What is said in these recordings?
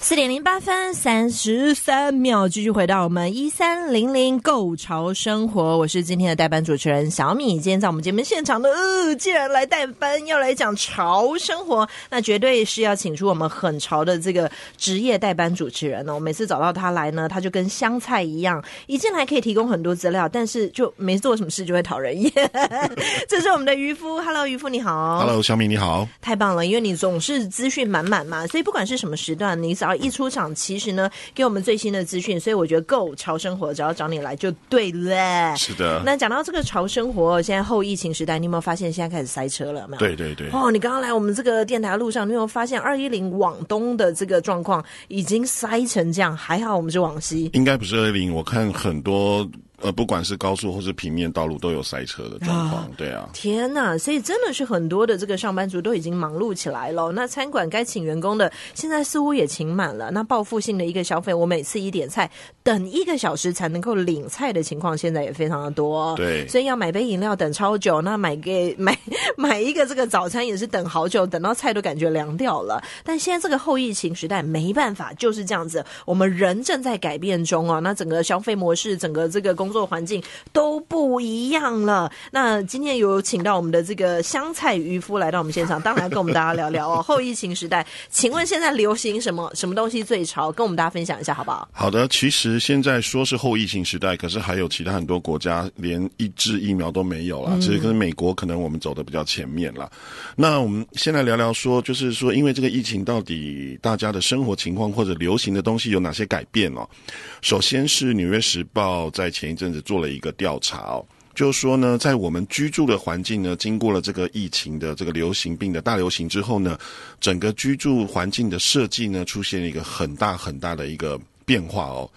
四点零八分三十三秒，继续回到我们一三零零购潮生活，我是今天的代班主持人小米。今天在我们节目现场的，呃，既然来代班，要来讲潮生活，那绝对是要请出我们很潮的这个职业代班主持人哦。每次找到他来呢，他就跟香菜一样，一进来可以提供很多资料，但是就没做什么事就会讨人厌。这是我们的渔夫，Hello，渔夫你好，Hello，小米你好，太棒了，因为你总是资讯满满嘛，所以不管是什么时段，你早。一出场，其实呢，给我们最新的资讯，所以我觉得 Go 潮生活，只要找你来就对了。是的。那讲到这个潮生活，现在后疫情时代，你有没有发现现在开始塞车了？没有？对对对。哦，你刚刚来我们这个电台路上，你有没有发现二一零往东的这个状况已经塞成这样？还好我们是往西。应该不是二一零，我看很多。呃，不管是高速或是平面道路，都有塞车的状况。啊对啊，天呐，所以真的是很多的这个上班族都已经忙碌起来了。那餐馆该请员工的，现在似乎也请满了。那报复性的一个消费，我每次一点菜，等一个小时才能够领菜的情况，现在也非常的多。对，所以要买杯饮料等超久，那买给买买一个这个早餐也是等好久，等到菜都感觉凉掉了。但现在这个后疫情时代没办法，就是这样子。我们人正在改变中啊，那整个消费模式，整个这个工作环境都不一样了。那今天有请到我们的这个香菜渔夫来到我们现场，当然跟我们大家聊聊哦。后疫情时代，请问现在流行什么？什么东西最潮？跟我们大家分享一下好不好？好的，其实现在说是后疫情时代，可是还有其他很多国家连一支疫苗都没有了。其实跟美国可能我们走的比较前面了。那我们先来聊聊说，就是说因为这个疫情，到底大家的生活情况或者流行的东西有哪些改变哦？首先是《纽约时报》在前一阵子做了一个调查哦，就是说呢，在我们居住的环境呢，经过了这个疫情的这个流行病的大流行之后呢，整个居住环境的设计呢，出现了一个很大很大的一个变化哦。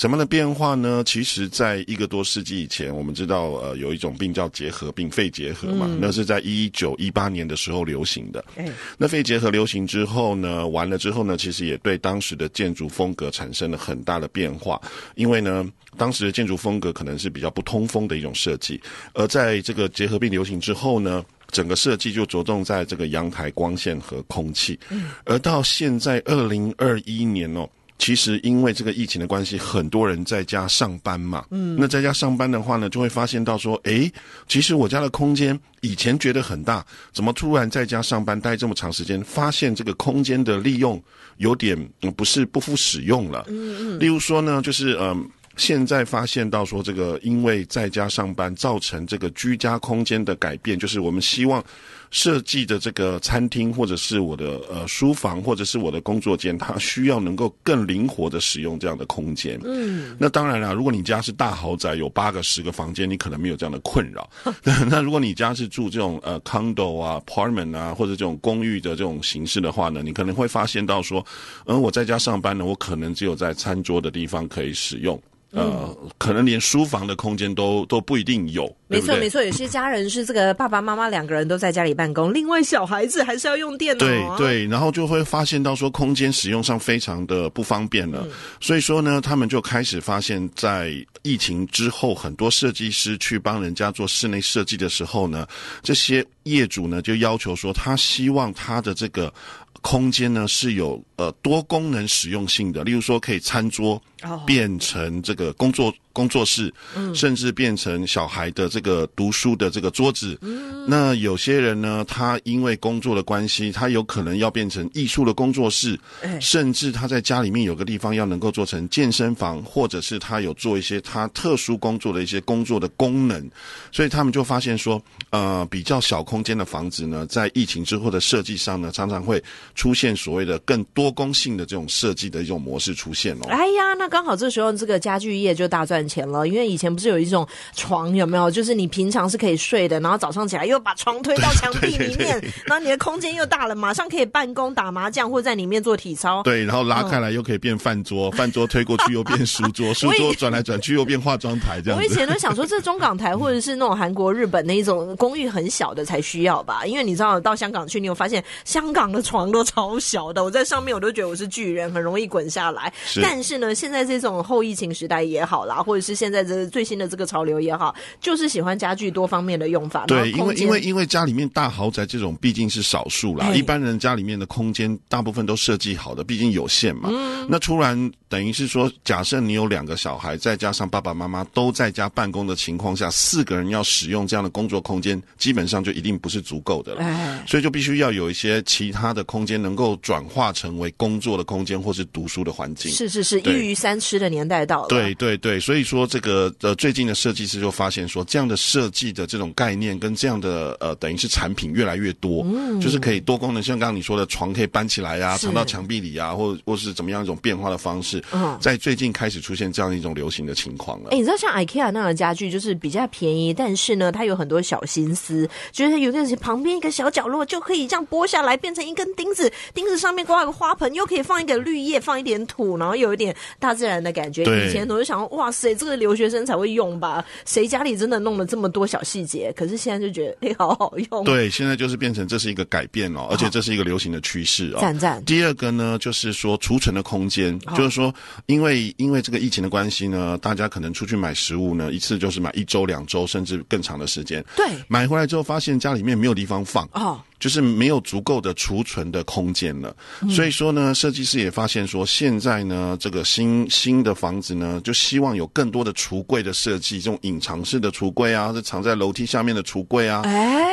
什么的变化呢？其实，在一个多世纪以前，我们知道，呃，有一种病叫结核病，肺结核嘛，嗯、那是在一九一八年的时候流行的。嗯、那肺结核流行之后呢，完了之后呢，其实也对当时的建筑风格产生了很大的变化，因为呢，当时的建筑风格可能是比较不通风的一种设计，而在这个结核病流行之后呢，整个设计就着重在这个阳台光线和空气，嗯、而到现在二零二一年哦。其实因为这个疫情的关系，很多人在家上班嘛。嗯，那在家上班的话呢，就会发现到说，诶，其实我家的空间以前觉得很大，怎么突然在家上班待这么长时间，发现这个空间的利用有点不是不敷使用了。嗯嗯。例如说呢，就是嗯，现在发现到说，这个因为在家上班造成这个居家空间的改变，就是我们希望。设计的这个餐厅，或者是我的呃书房，或者是我的工作间，它需要能够更灵活的使用这样的空间。嗯，那当然了，如果你家是大豪宅，有八个、十个房间，你可能没有这样的困扰。那如果你家是住这种呃 condo 啊、apartment 啊，或者这种公寓的这种形式的话呢，你可能会发现到说，嗯，我在家上班呢，我可能只有在餐桌的地方可以使用。呃，可能连书房的空间都都不一定有。没错，没错，有些 家人是这个爸爸妈妈两个人都在家里办公，另外小孩子还是要用电脑啊。对对，然后就会发现到说空间使用上非常的不方便了。嗯。所以说呢，他们就开始发现，在疫情之后，很多设计师去帮人家做室内设计的时候呢，这些业主呢就要求说，他希望他的这个。空间呢是有呃多功能使用性的，例如说可以餐桌变成这个工作工作室，甚至变成小孩的这个读书的这个桌子。那有些人呢，他因为工作的关系，他有可能要变成艺术的工作室，甚至他在家里面有个地方要能够做成健身房，或者是他有做一些他特殊工作的一些工作的功能。所以他们就发现说，呃，比较小空间的房子呢，在疫情之后的设计上呢，常常会。出现所谓的更多功性的这种设计的一种模式出现哦。哎呀，那刚好这时候这个家具业就大赚赚钱了，因为以前不是有一种床有没有？就是你平常是可以睡的，然后早上起来又把床推到墙壁里面，然后你的空间又大了，马上可以办公、打麻将或者在里面做体操。对，然后拉开来又可以变饭桌，饭、嗯、桌推过去又变书桌，书桌转来转去又变化妆台这样子。我以前都想说，这中港台或者是那种韩国、日本那一种公寓很小的才需要吧？因为你知道到香港去，你有发现香港的床都超小的，我在上面我都觉得我是巨人，很容易滚下来。是但是呢，现在这种后疫情时代也好啦，或者是现在这最新的这个潮流也好，就是喜欢家具多方面的用法。对，因为因为因为家里面大豪宅这种毕竟是少数啦，一般人家里面的空间大部分都设计好的，毕竟有限嘛。嗯、那突然等于是说，假设你有两个小孩，再加上爸爸妈妈都在家办公的情况下，四个人要使用这样的工作空间，基本上就一定不是足够的了。哎、所以就必须要有一些其他的空间能够转化成为工作的空间，或是读书的环境。是是是，一鱼三吃的年代到了。对对对，所以说这个呃，最近的设计师就发现说，这样的设计的这种概念跟这样的呃，等于是产品越来越多，嗯，就是可以多功能，像刚刚你说的床可以搬起来啊，藏到墙壁里啊，或或是怎么样一种变化的方式，嗯，在最近开始出现这样一种流行的情况了。哎，你知道像 IKEA 那样的家具就是比较便宜，但是呢，它有很多小心思，就是有个旁边一个小角落就可以这样剥下来，变成一根钉子，钉子上面挂一个花盆，又可以放一个绿叶，放一点土，然后有一点大自然的感觉。以前我就想，哇塞，这个留学生才会用吧？谁家里真的弄了这么多小细节？可是现在就觉得，哎，好好用。对，现在就是变成这是一个改变哦，而且这是一个流行的趋势哦。赞赞。第二个呢，就是说储存的空间，哦、就是说，因为因为这个疫情的关系呢，大家可能出去买食物呢，一次就是买一周、两周，甚至更长的时间。对。买回来之后，发现家里面没有地方放。哦。就是没有足够的储存的空间了，所以说呢，设计师也发现说，现在呢，这个新新的房子呢，就希望有更多的橱柜的设计，这种隐藏式的橱柜啊，或者藏在楼梯下面的橱柜啊，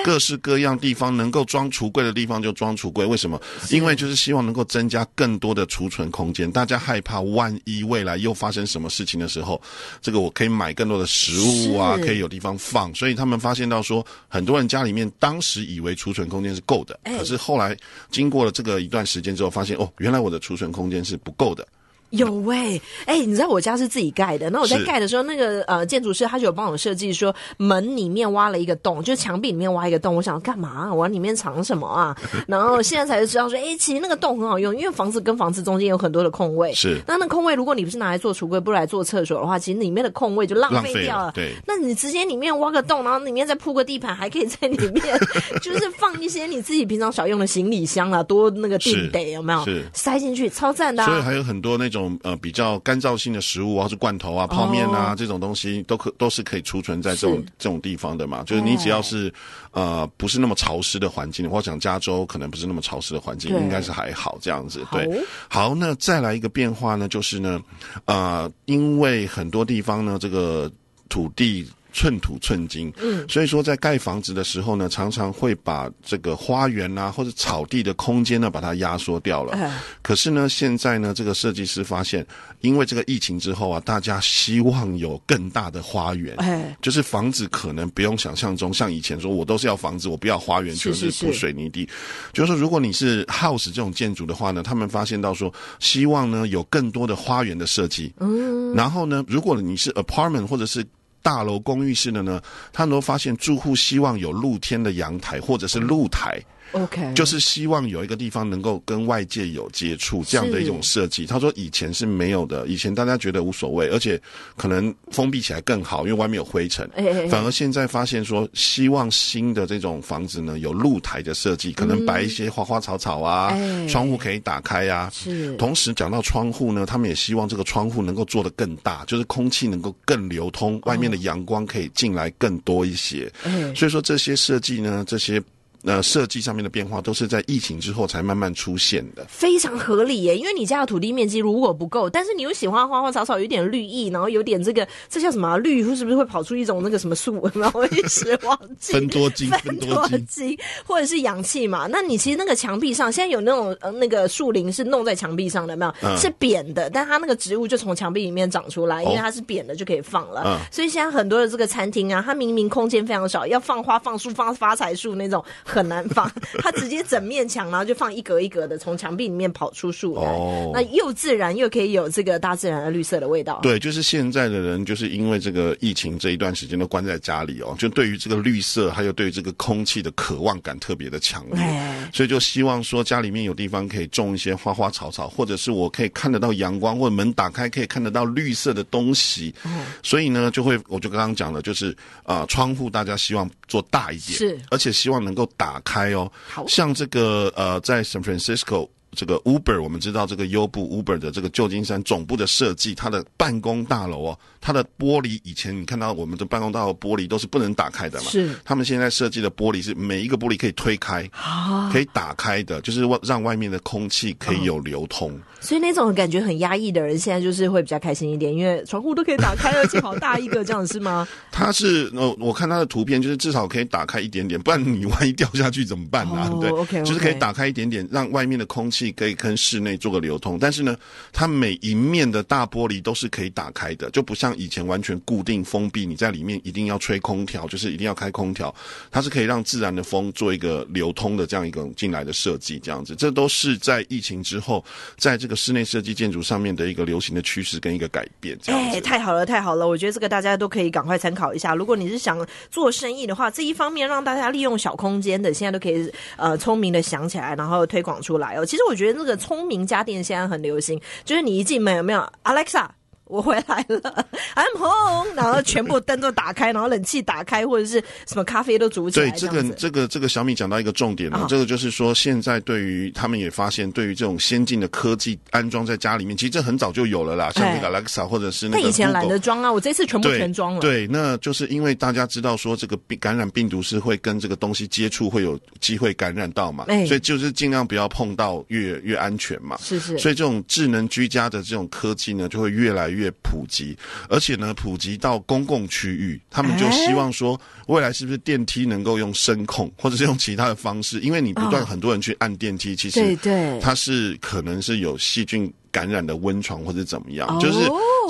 各式各样地方能够装橱柜的地方就装橱柜。为什么？因为就是希望能够增加更多的储存空间。大家害怕万一未来又发生什么事情的时候，这个我可以买更多的食物啊，可以有地方放。所以他们发现到说，很多人家里面当时以为储存空间是够的，可是后来经过了这个一段时间之后，发现哦，原来我的储存空间是不够的。有喂、欸，哎、欸，你知道我家是自己盖的，那我在盖的时候，那个呃建筑师他就有帮我设计说，门里面挖了一个洞，就墙壁里面挖一个洞，我想干嘛？我往里面藏什么啊？然后现在才知道说，哎、欸，其实那个洞很好用，因为房子跟房子中间有很多的空位，是。那那空位如果你不是拿来做橱柜，不是来做厕所的话，其实里面的空位就浪费掉了。了对。那你直接里面挖个洞，然后里面再铺个地盘，还可以在里面 就是放一些你自己平常少用的行李箱啊，多那个垫得有没有？是。塞进去，超赞的、啊。所以还有很多那种。种呃比较干燥性的食物啊，或是罐头啊、泡面啊、oh. 这种东西，都可都是可以储存在这种这种地方的嘛。就是你只要是、oh. 呃不是那么潮湿的环境，或者讲加州可能不是那么潮湿的环境，应该是还好这样子。对，好，好，那再来一个变化呢，就是呢，呃，因为很多地方呢，这个土地。寸土寸金，嗯，所以说在盖房子的时候呢，常常会把这个花园啊或者草地的空间呢，把它压缩掉了。哎、可是呢，现在呢，这个设计师发现，因为这个疫情之后啊，大家希望有更大的花园，哎，就是房子可能不用想象中像以前说，我都是要房子，我不要花园，就是铺水泥地。是是是就是说，如果你是 house 这种建筑的话呢，他们发现到说，希望呢有更多的花园的设计。嗯，然后呢，如果你是 apartment 或者是大楼公寓式的呢，他能够发现住户希望有露天的阳台或者是露台。OK，就是希望有一个地方能够跟外界有接触，这样的一种设计。他说以前是没有的，以前大家觉得无所谓，而且可能封闭起来更好，因为外面有灰尘。哎哎哎反而现在发现说，希望新的这种房子呢有露台的设计，可能摆一些花花草草啊，嗯、窗户可以打开呀、啊。是。同时讲到窗户呢，他们也希望这个窗户能够做得更大，就是空气能够更流通，外面的阳光可以进来更多一些。嗯、所以说这些设计呢，这些。呃，设计上面的变化都是在疫情之后才慢慢出现的，非常合理耶。因为你家的土地面积如果不够，但是你又喜欢花花草草，有点绿意，然后有点这个，这叫什么、啊、绿？是不是会跑出一种那个什么树？然后一时忘记。分多精，分多精，或者是氧气嘛？那你其实那个墙壁上现在有那种呃那个树林是弄在墙壁上的，没有？嗯、是扁的，但它那个植物就从墙壁里面长出来，因为它是扁的就可以放了。嗯、所以现在很多的这个餐厅啊，它明明空间非常少，要放花、放树、放发财树那种很难放，它直接整面墙，然后就放一格一格的，从墙壁里面跑出树来，哦，那又自然又可以有这个大自然的绿色的味道。对，就是现在的人就是因为这个疫情这一段时间都关在家里哦，就对于这个绿色还有对于这个空气的渴望感特别的强烈，哎，所以就希望说家里面有地方可以种一些花花草草，或者是我可以看得到阳光，或者门打开可以看得到绿色的东西，嗯，所以呢就会我就刚刚讲了，就是啊，呃，窗户大家希望做大一点，是，而且希望能够打开哦，好像这个呃在 San Francisco。这个 Uber，我们知道这个优步 Uber 的这个旧金山总部的设计，它的办公大楼哦，它的玻璃以前你看到我们的办公大楼玻璃都是不能打开的嘛，是。他们现在设计的玻璃是每一个玻璃可以推开，啊，可以打开的，就是让外面的空气可以有流通。哦，所以那种感觉很压抑的人，现在就是会比较开心一点，因为窗户都可以打开，而且好大一个，这样是吗？它是，呃我看它的图片，就是至少可以打开一点点，不然你万一掉下去怎么办呢？啊？哦，对，okay, okay 就是可以打开一点点，让外面的空气。可以跟室内做个流通，但是呢，它每一面的大玻璃都是可以打开的，就不像以前完全固定封闭，你在里面一定要吹空调，就是一定要开空调，它是可以让自然的风做一个流通的这样一个进来的设计，这样子，这都是在疫情之后，在这个室内设计建筑上面的一个流行的趋势跟一个改变。哎、欸，太好了，太好了！我觉得这个大家都可以赶快参考一下。如果你是想做生意的话，这一方面让大家利用小空间的，现在都可以呃聪明的想起来，然后推广出来哦。其实。我觉得那个聪明家电现在很流行，就是你一进门有没有 Alexa？我回来了，I'm home，然后全部灯都打开，然后冷气打开，或者是什么咖啡都煮起来。对，这个这个这个小米讲到一个重点了，哦，这个就是说现在对于他们也发现，对于这种先进的科技安装在家里面，其实这很早就有了啦，像那个 Alexa 或者是那个。那以前懒得装啊，我这次全部全装了。对，那就是因为大家知道说这个病感染病毒是会跟这个东西接触，会有机会感染到嘛，哎，所以就是尽量不要碰到越越安全嘛。是是。所以这种智能居家的这种科技呢，就会越来越普及。而且呢，普及到公共区域，他们就希望说，未来是不是电梯能够用声控，或者是用其他的方式？因为你不断很多人去按电梯，其实对对，它是可能是有细菌感染的温床或者怎么样，就是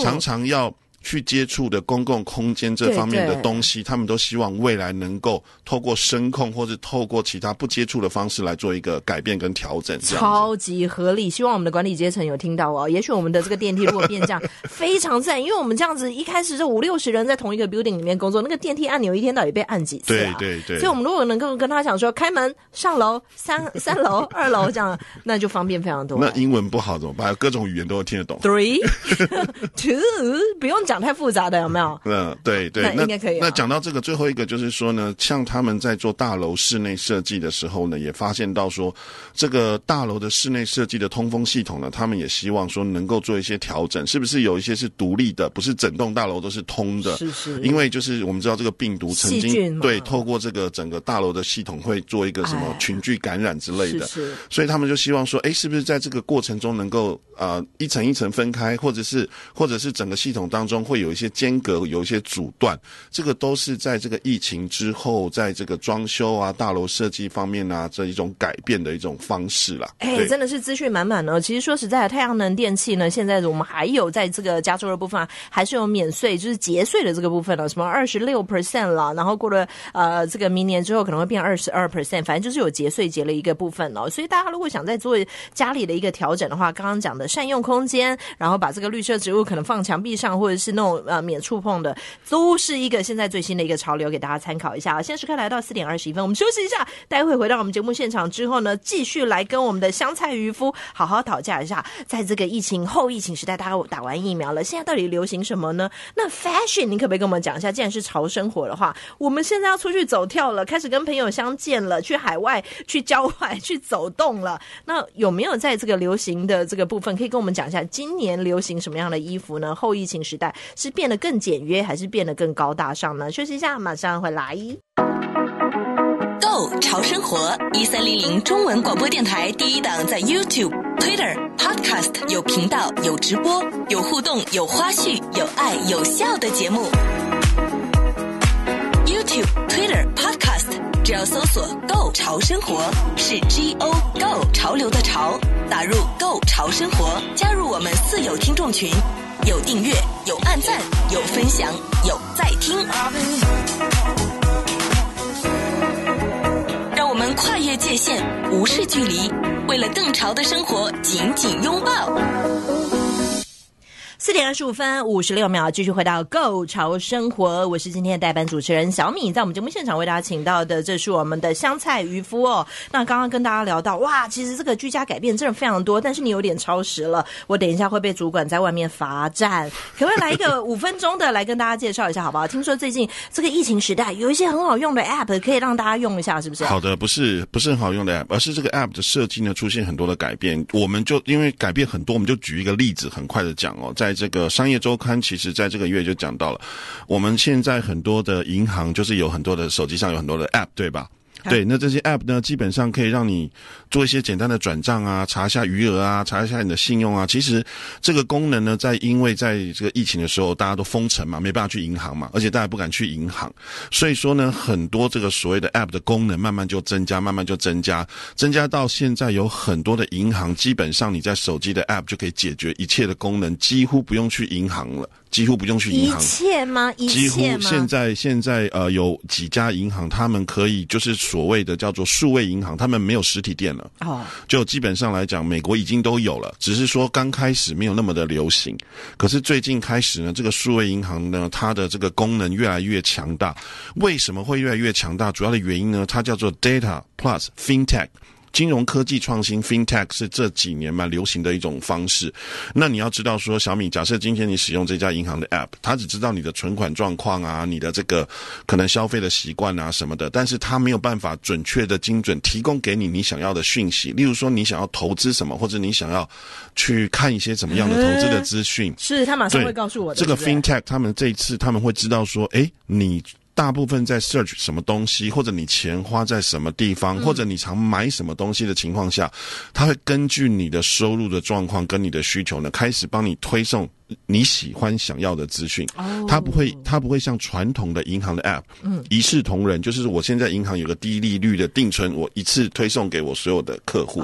常常要。去接触的公共空间这方面的东西，他们都希望未来能够透过声控或者透过其他不接触的方式来做一个改变跟调整。超级合理，希望我们的管理阶层有听到哦。也许我们的这个电梯如果变这样，非常赞，因为我们这样子一开始就五六十人在同一个 building 里面工作，那个电梯按钮一天到底被按几次啊？对对对。所以我们如果能够跟他讲说开门上楼三 三楼二楼这样，那就方便非常多。那英文不好怎么办？各种语言都会听得懂。Three, two，不用讲。太复杂的有没有？嗯，对对，那应该可以。那讲到这个最后一个，就是说呢，像他们在做大楼室内设计的时候呢，也发现到说，这个大楼的室内设计的通风系统呢，他们也希望说能够做一些调整，是不是有一些是独立的，不是整栋大楼都是通的？是是。因为就是我们知道这个病毒曾经对透过这个整个大楼的系统会做一个什么群聚感染之类的，是是。所以他们就希望说，哎，是不是在这个过程中能够呃一层一层分开，或者是或者是整个系统当中。会有一些间隔，有一些阻断，这个都是在这个疫情之后，在这个装修啊、大楼设计方面啊，这一种改变的一种方式啦。哎、欸，真的是资讯满满呢。其实说实在的，太阳能电器呢，现在我们还有在这个加州的部分，啊还是有免税，就是节税的这个部分了，什么二十六 percent 了，然后过了呃这个明年之后可能会变二十二 percent，反正就是有节税节了一个部分哦。所以大家如果想再做家里的一个调整的话，刚刚讲的善用空间，然后把这个绿色植物可能放墙壁上，或者是是那种呃免触碰的，都是一个现在最新的一个潮流，给大家参考一下啊。现在时刻来到四点二十一分，我们休息一下，待会回到我们节目现场之后呢，继续来跟我们的香菜渔夫好好讨价一下，在这个疫情后疫情时代，大家打完疫苗了，现在到底流行什么呢？那 fashion，你可不可以跟我们讲一下？既然是潮生活的话，我们现在要出去走跳了，开始跟朋友相见了，去海外、去郊外、去走动了。那有没有在这个流行的这个部分，可以跟我们讲一下，今年流行什么样的衣服呢？后疫情时代是变。得更简约，还是变得更高大上呢？休息一下，马上回来。Go 潮生活一三零零中文广播电台第一档，在 YouTube、Twitter、Podcast 有频道、有直播、有互动、有花絮、有爱、有笑的节目。YouTube、Twitter、Podcast，只要搜索 Go 潮生活，是 G O Go 潮流的潮，打入 Go 潮生活，加入我们四有听众群。有订阅，有按赞，有分享，有在听，让我们跨越界限，无视距离，为了更潮的生活，紧紧拥抱。四点二十五分五十六秒，继续回到《Go 潮生活》，我是今天的代班主持人小米，在我们节目现场为大家请到的，这是我们的香菜渔夫哦。那刚刚跟大家聊到，哇，其实这个居家改变真的非常多，但是你有点超时了，我等一下会被主管在外面罚站，可不可以来一个 五分钟的来跟大家介绍一下，好不好？听说最近这个疫情时代，有一些很好用的 App 可以让大家用一下，是不是？好的，不是不是很好用的 App，而是这个 App 的设计呢出现很多的改变，我们就因为改变很多，我们就举一个例子，很快的讲哦，在在这个商业周刊其实在这个月就讲到了，我们现在很多的银行就是有很多的手机上有很多的 App，对吧？对，那这些 App 呢，基本上可以让你做一些简单的转账啊，查一下余额啊，查一下你的信用啊。其实这个功能呢，在因为在这个疫情的时候，大家都封城嘛，没办法去银行嘛，而且大家不敢去银行，所以说呢，很多这个所谓的 App 的功能慢慢就增加，慢慢就增加，增加到现在有很多的银行，基本上你在手机的 App 就可以解决一切的功能，几乎不用去银行了。几乎不用去银行，一切吗？一切吗？几乎现在现在呃有几家银行，他们可以就是所谓的叫做数位银行，他们没有实体店了。哦，就基本上来讲，美国已经都有了，只是说刚开始没有那么的流行。可是最近开始呢，这个数位银行呢，它的这个功能越来越强大。为什么会越来越强大？主要的原因呢，它叫做 Data Plus FinTech。金融科技创新 FinTech 是这几年蛮流行的一种方式。那你要知道说，小米，假设今天你使用这家银行的 App，它只知道你的存款状况啊，你的这个可能消费的习惯啊什么的，但是它没有办法准确的精准提供给你你想要的讯息。例如说，你想要投资什么，或者你想要去看一些什么样的投资的资讯，是他马上会告诉我的。这个 FinTech 他们这一次他们会知道说，诶，你。大部分在 search 什么东西，或者你钱花在什么地方，或者你常买什么东西的情况下，它会根据你的收入的状况跟你的需求呢，开始帮你推送。你喜欢想要的资讯，它不会，它不会像传统的银行的 App，嗯，一视同仁，就是我现在银行有个低利率的定存，我一次推送给我所有的客户，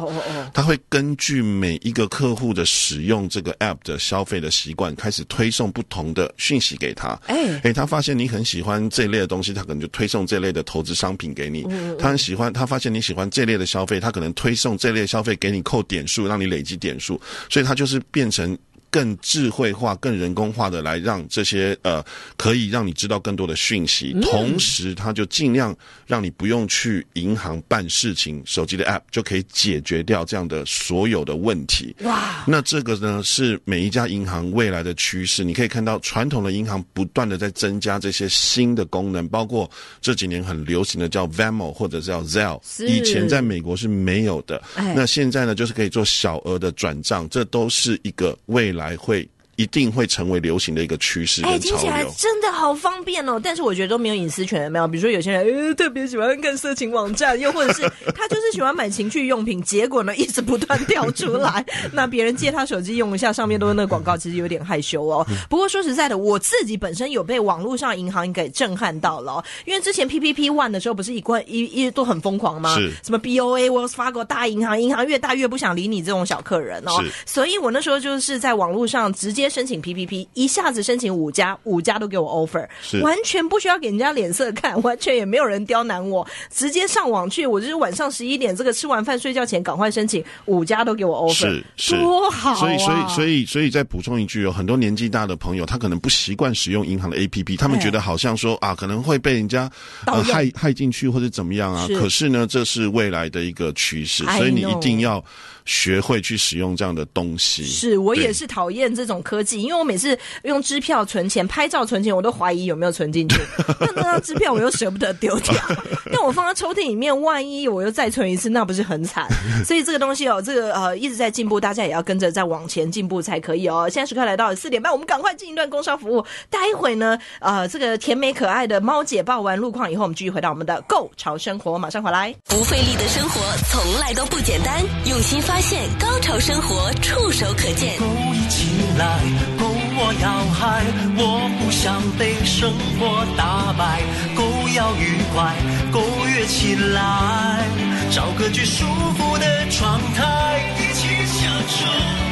它会根据每一个客户的使用这个 App 的消费的习惯，开始推送不同的讯息给他。哎，哎，他发现你很喜欢这一类的东西，他可能就推送这类的投资商品给你。他很喜欢，他发现你喜欢这类的消费，他可能推送这类消费给你扣点数，让你累积点数，所以他就是变成。更智慧化、更人工化的来让这些呃，可以让你知道更多的讯息，同时它就尽量让你不用去银行办事情，手机的 App 就可以解决掉这样的所有的问题。哇！那这个呢是每一家银行未来的趋势。你可以看到传统的银行不断的在增加这些新的功能，包括这几年很流行的叫 Venmo 或者叫 Zelle，以前在美国是没有的。那现在呢，就是可以做小额的转账，这都是一个未来。还会。一定会成为流行的一个趋势。哎，听起来真的好方便哦！但是我觉得都没有隐私权，没有。比如说有些人呃特别喜欢看色情网站，又或者是他就是喜欢买情趣用品，结果呢一直不断掉出来，那别人借他手机用一下，上面都是那个广告，其实有点害羞哦。不过说实在的，我自己本身有被网络上银行给震撼到了，哦，因为之前 PPP One 的时候不是一贯一一都很疯狂吗？是。什么 BOA、Wells Fargo 大银行，银行越大越不想理你这种小客人哦。是。所以我那时候就是在网络上直接。申请 PPP，一下子申请五家，五家都给我 offer，完全不需要给人家脸色看，完全也没有人刁难我，直接上网去，我就是晚上十一点，这个吃完饭睡觉前赶快申请，五家都给我 offer，是，是。多好啊！所以，所以，所以，所以再补充一句，有很多年纪大的朋友，他可能不习惯使用银行的 APP，他们觉得好像说啊，可能会被人家呃害害进去或者怎么样啊。可是呢，这是未来的一个趋势，所以你一定要。学会去使用这样的东西，是我也是讨厌这种科技，因为我每次用支票存钱、拍照存钱，我都怀疑有没有存进去。那那张支票我又舍不得丢掉，但我放在抽屉里面，万一我又再存一次，那不是很惨？所以这个东西哦，这个呃一直在进步，大家也要跟着再往前进步才可以哦。现在时刻来到了四点半，我们赶快进一段工商服务。待会呢，呃，这个甜美可爱的猫姐报完路况以后，我们继续回到我们的 Go 潮生活，马上回来。不费力的生活从来都不简单，用心发。发现高潮生活触手可见。勾一起来勾我要嗨我不想被生活打败勾要愉快。勾跃起来找个最舒服的状态一起享受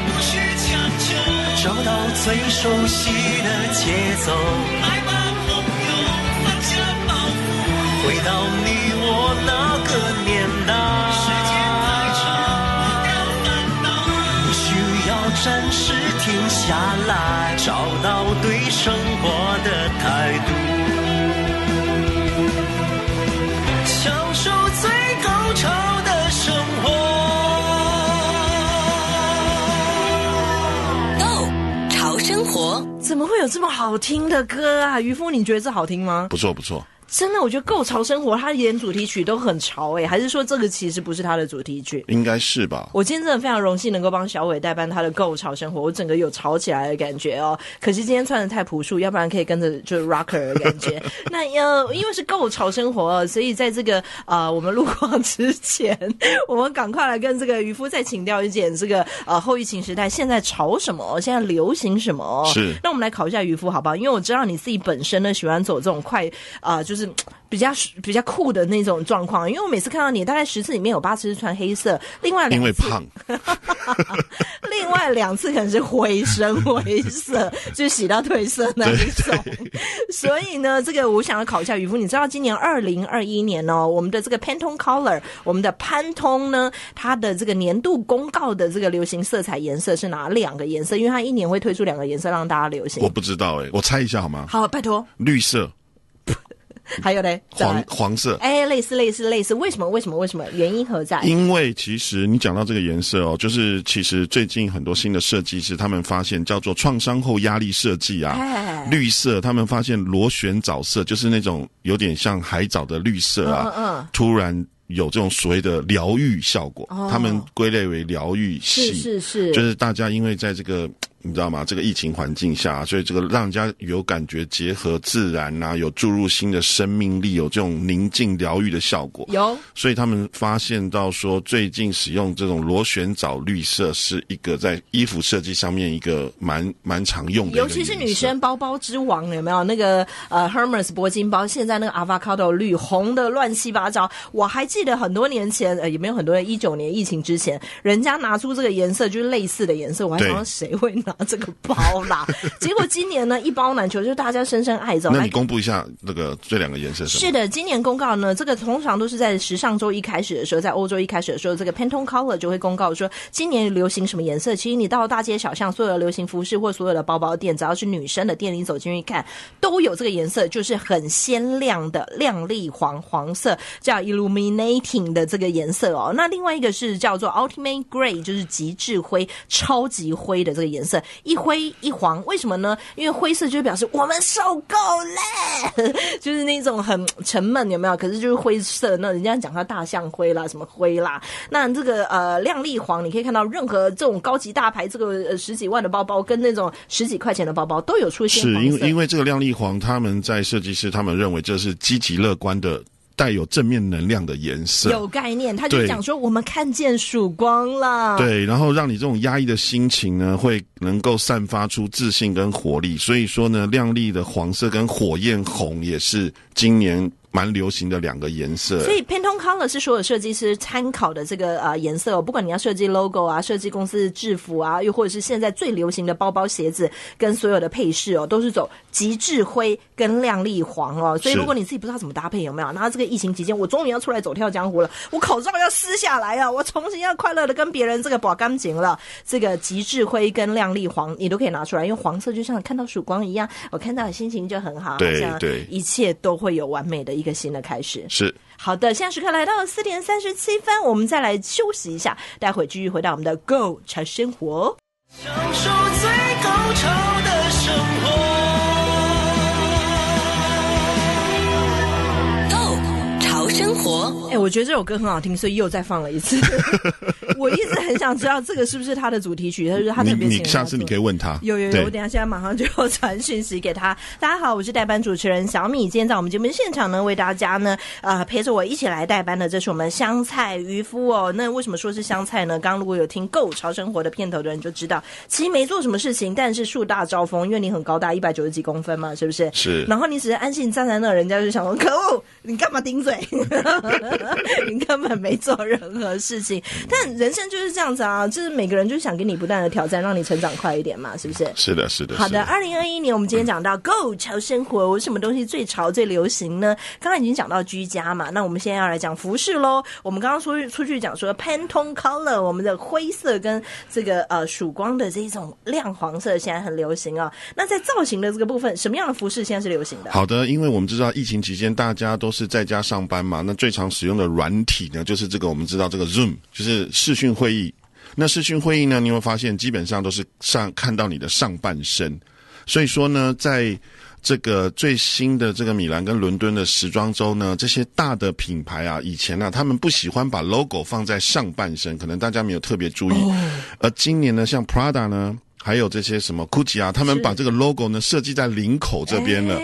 不需强求。找到最熟悉的节奏。来吧朋友放下包袱回到你我那个年代。找到对生活的态度，享受最高潮的生活。Go 潮生活，怎么会有这么好听的歌啊？渔夫，你觉得这好听吗？不错不错。真的，我觉得够潮生活，他演主题曲都很潮哎，还是说这个其实不是他的主题曲？应该是吧。我今天真的非常荣幸能够帮小伟代班他的够潮生活，我整个有潮起来的感觉哦。可惜今天穿的太朴素，要不然可以跟着就是 rocker 的感觉。那呃，因为是够潮生活，所以在这个呃我们录光之前，我们赶快来跟这个渔夫再请教一件这个呃后疫情时代现在潮什么，现在流行什么？是。那我们来考一下渔夫好不好？因为我知道你自己本身呢喜欢走这种快啊、呃，就是。比较比较酷的那种状况，因为我每次看到你，大概十次里面有八次是穿黑色，另外两次因为胖，另外两次可能是灰深灰色，就洗到褪色那一种。所以呢，这个我想要考一下渔夫，你知道今年二零二一年哦，我们的这个 Pantone Color，我们的潘通呢，它的这个年度公告的这个流行色彩颜色是哪两个颜色？因为它一年会推出两个颜色让大家流行。我不知道哎、欸，我猜一下好吗？好，拜托。绿色。还有呢，黄黄色，哎，类似类似类似，为什么为什么为什么？原因何在？因为其实你讲到这个颜色哦，就是其实最近很多新的设计师他们发现叫做创伤后压力设计啊，哎、绿色他们发现螺旋藻色就是那种有点像海藻的绿色啊，嗯嗯，突然有这种所谓的疗愈效果，哦、他们归类为疗愈系，是是是，就是大家因为在这个。你知道吗？这个疫情环境下，所以这个让人家有感觉结合自然呐、啊，有注入新的生命力，有这种宁静疗愈的效果。有，所以他们发现到说，最近使用这种螺旋藻绿色是一个在衣服设计上面一个蛮蛮常用的。尤其是女生包包之王，有没有那个呃 Hermes 铂金包？现在那个 Avocado 绿红的乱七八糟。我还记得很多年前，呃，也没有很多人，一九年疫情之前，人家拿出这个颜色就是类似的颜色，我还想说谁会拿？拿这个包啦，结果今年呢一包难求，就大家深深爱着。那你公布一下那个这两个颜色是？是的，今年公告呢，这个通常都是在时尚周一开始的时候，在欧洲一开始的时候，这个 Pantone Color 就会公告说今年流行什么颜色。其实你到大街小巷，所有的流行服饰或所有的包包店，只要是女生的店，里走进去看，都有这个颜色，就是很鲜亮的亮丽黄黄色，叫 Illuminating 的这个颜色哦。那另外一个是叫做 Ultimate Gray，就是极致灰、超级灰的这个颜色一。灰一黄，为什么呢？因为灰色就表示我们受够了，就是那种很沉闷，有没有？可是就是灰色，那人家讲它大象灰啦，什么灰啦？那这个呃亮丽黄，你可以看到任何这种高级大牌，这个呃十几万的包包跟那种十几块钱的包包都有出现。是因为因为这个亮丽黄，他们在设计师他们认为这是积极乐观的。带有正面能量的颜色，有概念，他就讲说我们看见曙光了。对，然后让你这种压抑的心情呢，会能够散发出自信跟活力。所以说呢，亮丽的黄色跟火焰红也是今年。蛮流行的两个颜色，所以 Pantone Color 是所有设计师参考的这个呃颜色哦。不管你要设计 logo 啊，设计公司制服啊，又或者是现在最流行的包包、鞋子跟所有的配饰哦，都是走极致灰跟亮丽黄哦。所以如果你自己不知道怎么搭配，有没有？那这个疫情期间，我终于要出来走跳江湖了，我口罩要撕下来啊，我重新要快乐的跟别人这个把干净了。这个极致灰跟亮丽黄，你都可以拿出来，因为黄色就像看到曙光一样，我看到的心情就很好，对对，一切都会有完美的一个新的开始。是好的，现在时刻来到了四点三十七分，我们再来休息一下，待会继续回到我们的 Go 潮生活，享受最高潮活。哎、欸，我觉得这首歌很好听，所以又再放了一次。我一直很想知道这个是不是他的主题曲，他说他特别喜欢。你下次你可以问他。有有有，我等一下现在马上就要传讯息给他。大家好，我是代班主持人小米。今天在我们节目现场呢，为大家呢，呃，陪着我一起来代班的，这是我们香菜渔夫哦。那为什么说是香菜呢？刚刚如果有听《Go 潮生活》的片头的人就知道，其实没做什么事情，但是树大招风，因为你很高大，一百九十几公分嘛，是不是？是。然后你只是安静站在那，人家就想说：可恶，你干嘛顶嘴？你根本没做任何事情。但人生就是这样子啊，就是每个人就是想给你不断的挑战，让你成长快一点嘛，是不是？是的，是的。好的，二零二一年我们今天讲到 Go 潮生活，什么东西最潮最流行呢？刚刚已经讲到居家嘛，那我们现在要来讲服饰喽。我们刚刚出去出去讲说 Pantone Color，我们的灰色跟这个呃曙光的这一种亮黄色现在很流行啊。那在造型的这个部分，什么样的服饰现在是流行的？好的，因为我们知道疫情期间大家都是在家上班嘛，那最常使用的软体呢，就是这个我们知道这个 Zoom，就是视讯会议。那视讯会议呢，你会发现基本上都是上看到你的上半身，所以说呢，在这个最新的这个米兰跟伦敦的时装周呢，这些大的品牌啊，以前呢、啊，他们不喜欢把 logo 放在上半身，可能大家没有特别注意。而今年呢，像 Prada 呢，还有这些什么 Gucci 啊，他们把这个 logo 呢设计在领口这边了。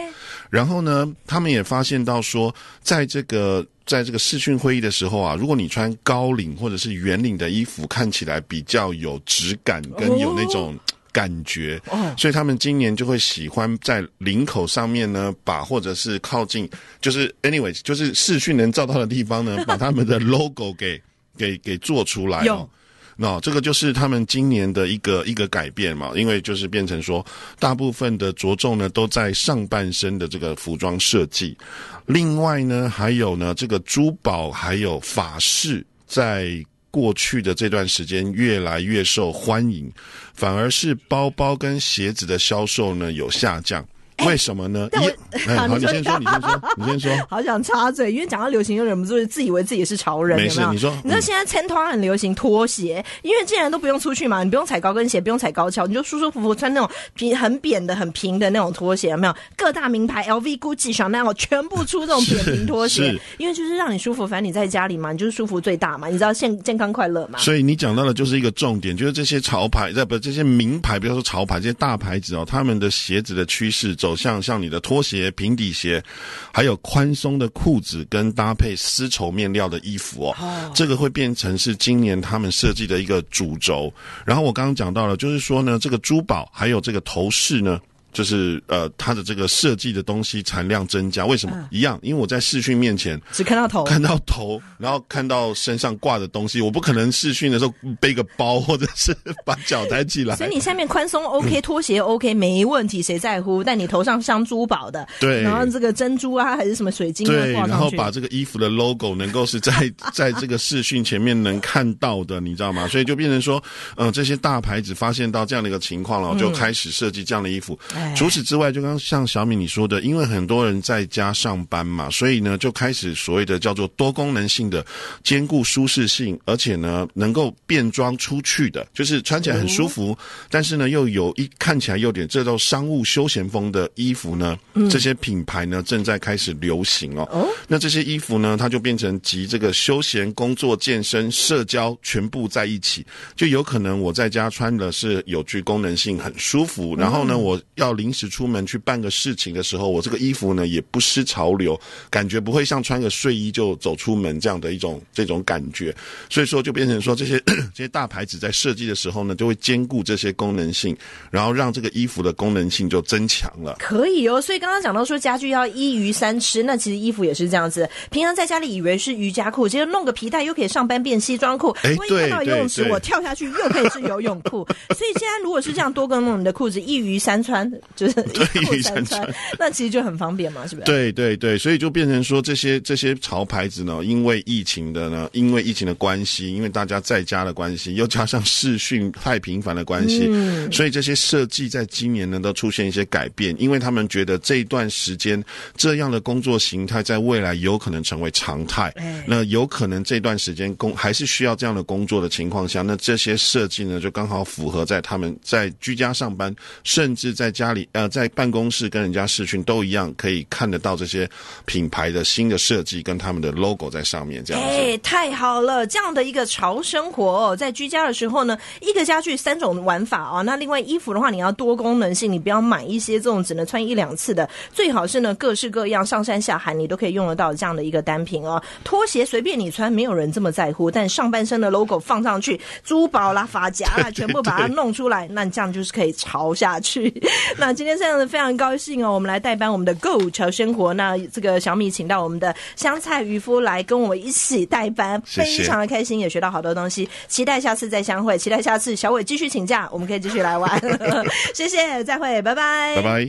然后呢，他们也发现到说，在这个在这个视讯会议的时候啊，如果你穿高领或者是圆领的衣服，看起来比较有质感，跟有那种。感觉，所以他们今年就会喜欢在领口上面呢，把或者是靠近，就是 anyway，就是视讯能照到的地方呢，把他们的 logo 给给给做出来哦。那这个就是他们今年的一个一个改变嘛，因为就是变成说，大部分的着重呢都在上半身的这个服装设计。另外呢，还有呢这个珠宝还有法式在。过去的这段时间越来越受欢迎，反而是包包跟鞋子的销售呢有下降。为什么呢？欸欸、好，你先说，你先说，你先说。好想插嘴，因为讲到流行，又忍不住自以为自己是潮人。没事，有没有？你说。你知道现在穿拖很流行拖鞋，因为既然都不用出去嘛，你不用踩高跟鞋，不用踩高跷，你就舒舒服服穿那种平很扁的、很平的那种拖鞋，有没有？各大名牌 LV、GUCCI、Chanel 全部出这种扁平拖鞋，因为就是让你舒服。反正你在家里嘛，你就是舒服最大嘛。你知道健健康快乐嘛？所以你讲到的就是一个重点，就是这些潮牌，在不这些名牌，比如说潮牌这些大牌子哦，他们的鞋子的趋势走向像你的。拖鞋、平底鞋，还有宽松的裤子跟搭配丝绸面料的衣服哦，oh. 这个会变成是今年他们设计的一个主轴。然后我刚刚讲到了，就是说呢，这个珠宝还有这个头饰呢。就是呃，它的这个设计的东西产量增加，为什么？嗯、一样，因为我在视讯面前只看到头，看到头，然后看到身上挂的东西，我不可能视讯的时候背个包或者是 把脚抬起来。所以你下面宽松 OK，拖鞋 OK，没问题，谁在乎？但你头上镶珠宝的，对，然后这个珍珠啊，还是什么水晶啊，对，然后把这个衣服的 logo 能够是在 在这个视讯前面能看到的，你知道吗？所以就变成说，嗯、呃，这些大牌子发现到这样的一个情况了，就开始设计这样的衣服。嗯除此之外，就刚像小米你说的，因为很多人在家上班嘛，所以呢就开始所谓的叫做多功能性的，兼顾舒适性，而且呢能够变装出去的，就是穿起来很舒服，但是呢又有一看起来有点这种商务休闲风的衣服呢，这些品牌呢正在开始流行哦。那这些衣服呢，它就变成集这个休闲、工作、健身、社交全部在一起，就有可能我在家穿的是有具功能性，很舒服，然后呢我要。临时出门去办个事情的时候，我这个衣服呢也不失潮流，感觉不会像穿个睡衣就走出门这样的一种这种感觉，所以说就变成说这些 这些大牌子在设计的时候呢，就会兼顾这些功能性，然后让这个衣服的功能性就增强了。可以哦，所以刚刚讲到说家具要一鱼三吃，那其实衣服也是这样子。平常在家里以为是瑜伽裤，其实弄个皮带又可以上班变西装裤。哎，对，看到游泳池我跳下去又可以是游泳裤。所以现在如果是这样多功能的裤子，一鱼三穿。就是一裤三穿，那其实就很方便嘛，是不是？对对对，所以就变成说这些这些潮牌子呢，因为疫情的呢，因为疫情的关系，因为大家在家的关系，又加上视讯太频繁的关系，嗯，所以这些设计在今年呢都出现一些改变，因为他们觉得这一段时间这样的工作形态在未来有可能成为常态，哎，那有可能这段时间工还是需要这样的工作的情况下，那这些设计呢就刚好符合在他们在居家上班，甚至在家里。呃，在办公室跟人家视讯都一样，可以看得到这些品牌的新的设计跟他们的 logo 在上面，这样子。哎，太好了！这样的一个潮生活哦，在居家的时候呢，一个家具三种玩法啊、哦。那另外衣服的话，你要多功能性，你不要买一些这种只能穿一两次的，最好是呢各式各样，上山下海你都可以用得到这样的一个单品哦。拖鞋随便你穿，没有人这么在乎，但上半身的 logo 放上去，珠宝啦、发夹啦，全部把它弄出来，那你这样就是可以潮下去。那今天这样的非常高兴哦，我们来代班我们的购潮生活。那这个小米请到我们的香菜渔夫来跟我们一起代班，谢谢非常的开心，也学到好多东西。期待下次再相会，期待下次小伟继续请假，我们可以继续来玩。谢谢，再会，拜拜，拜拜。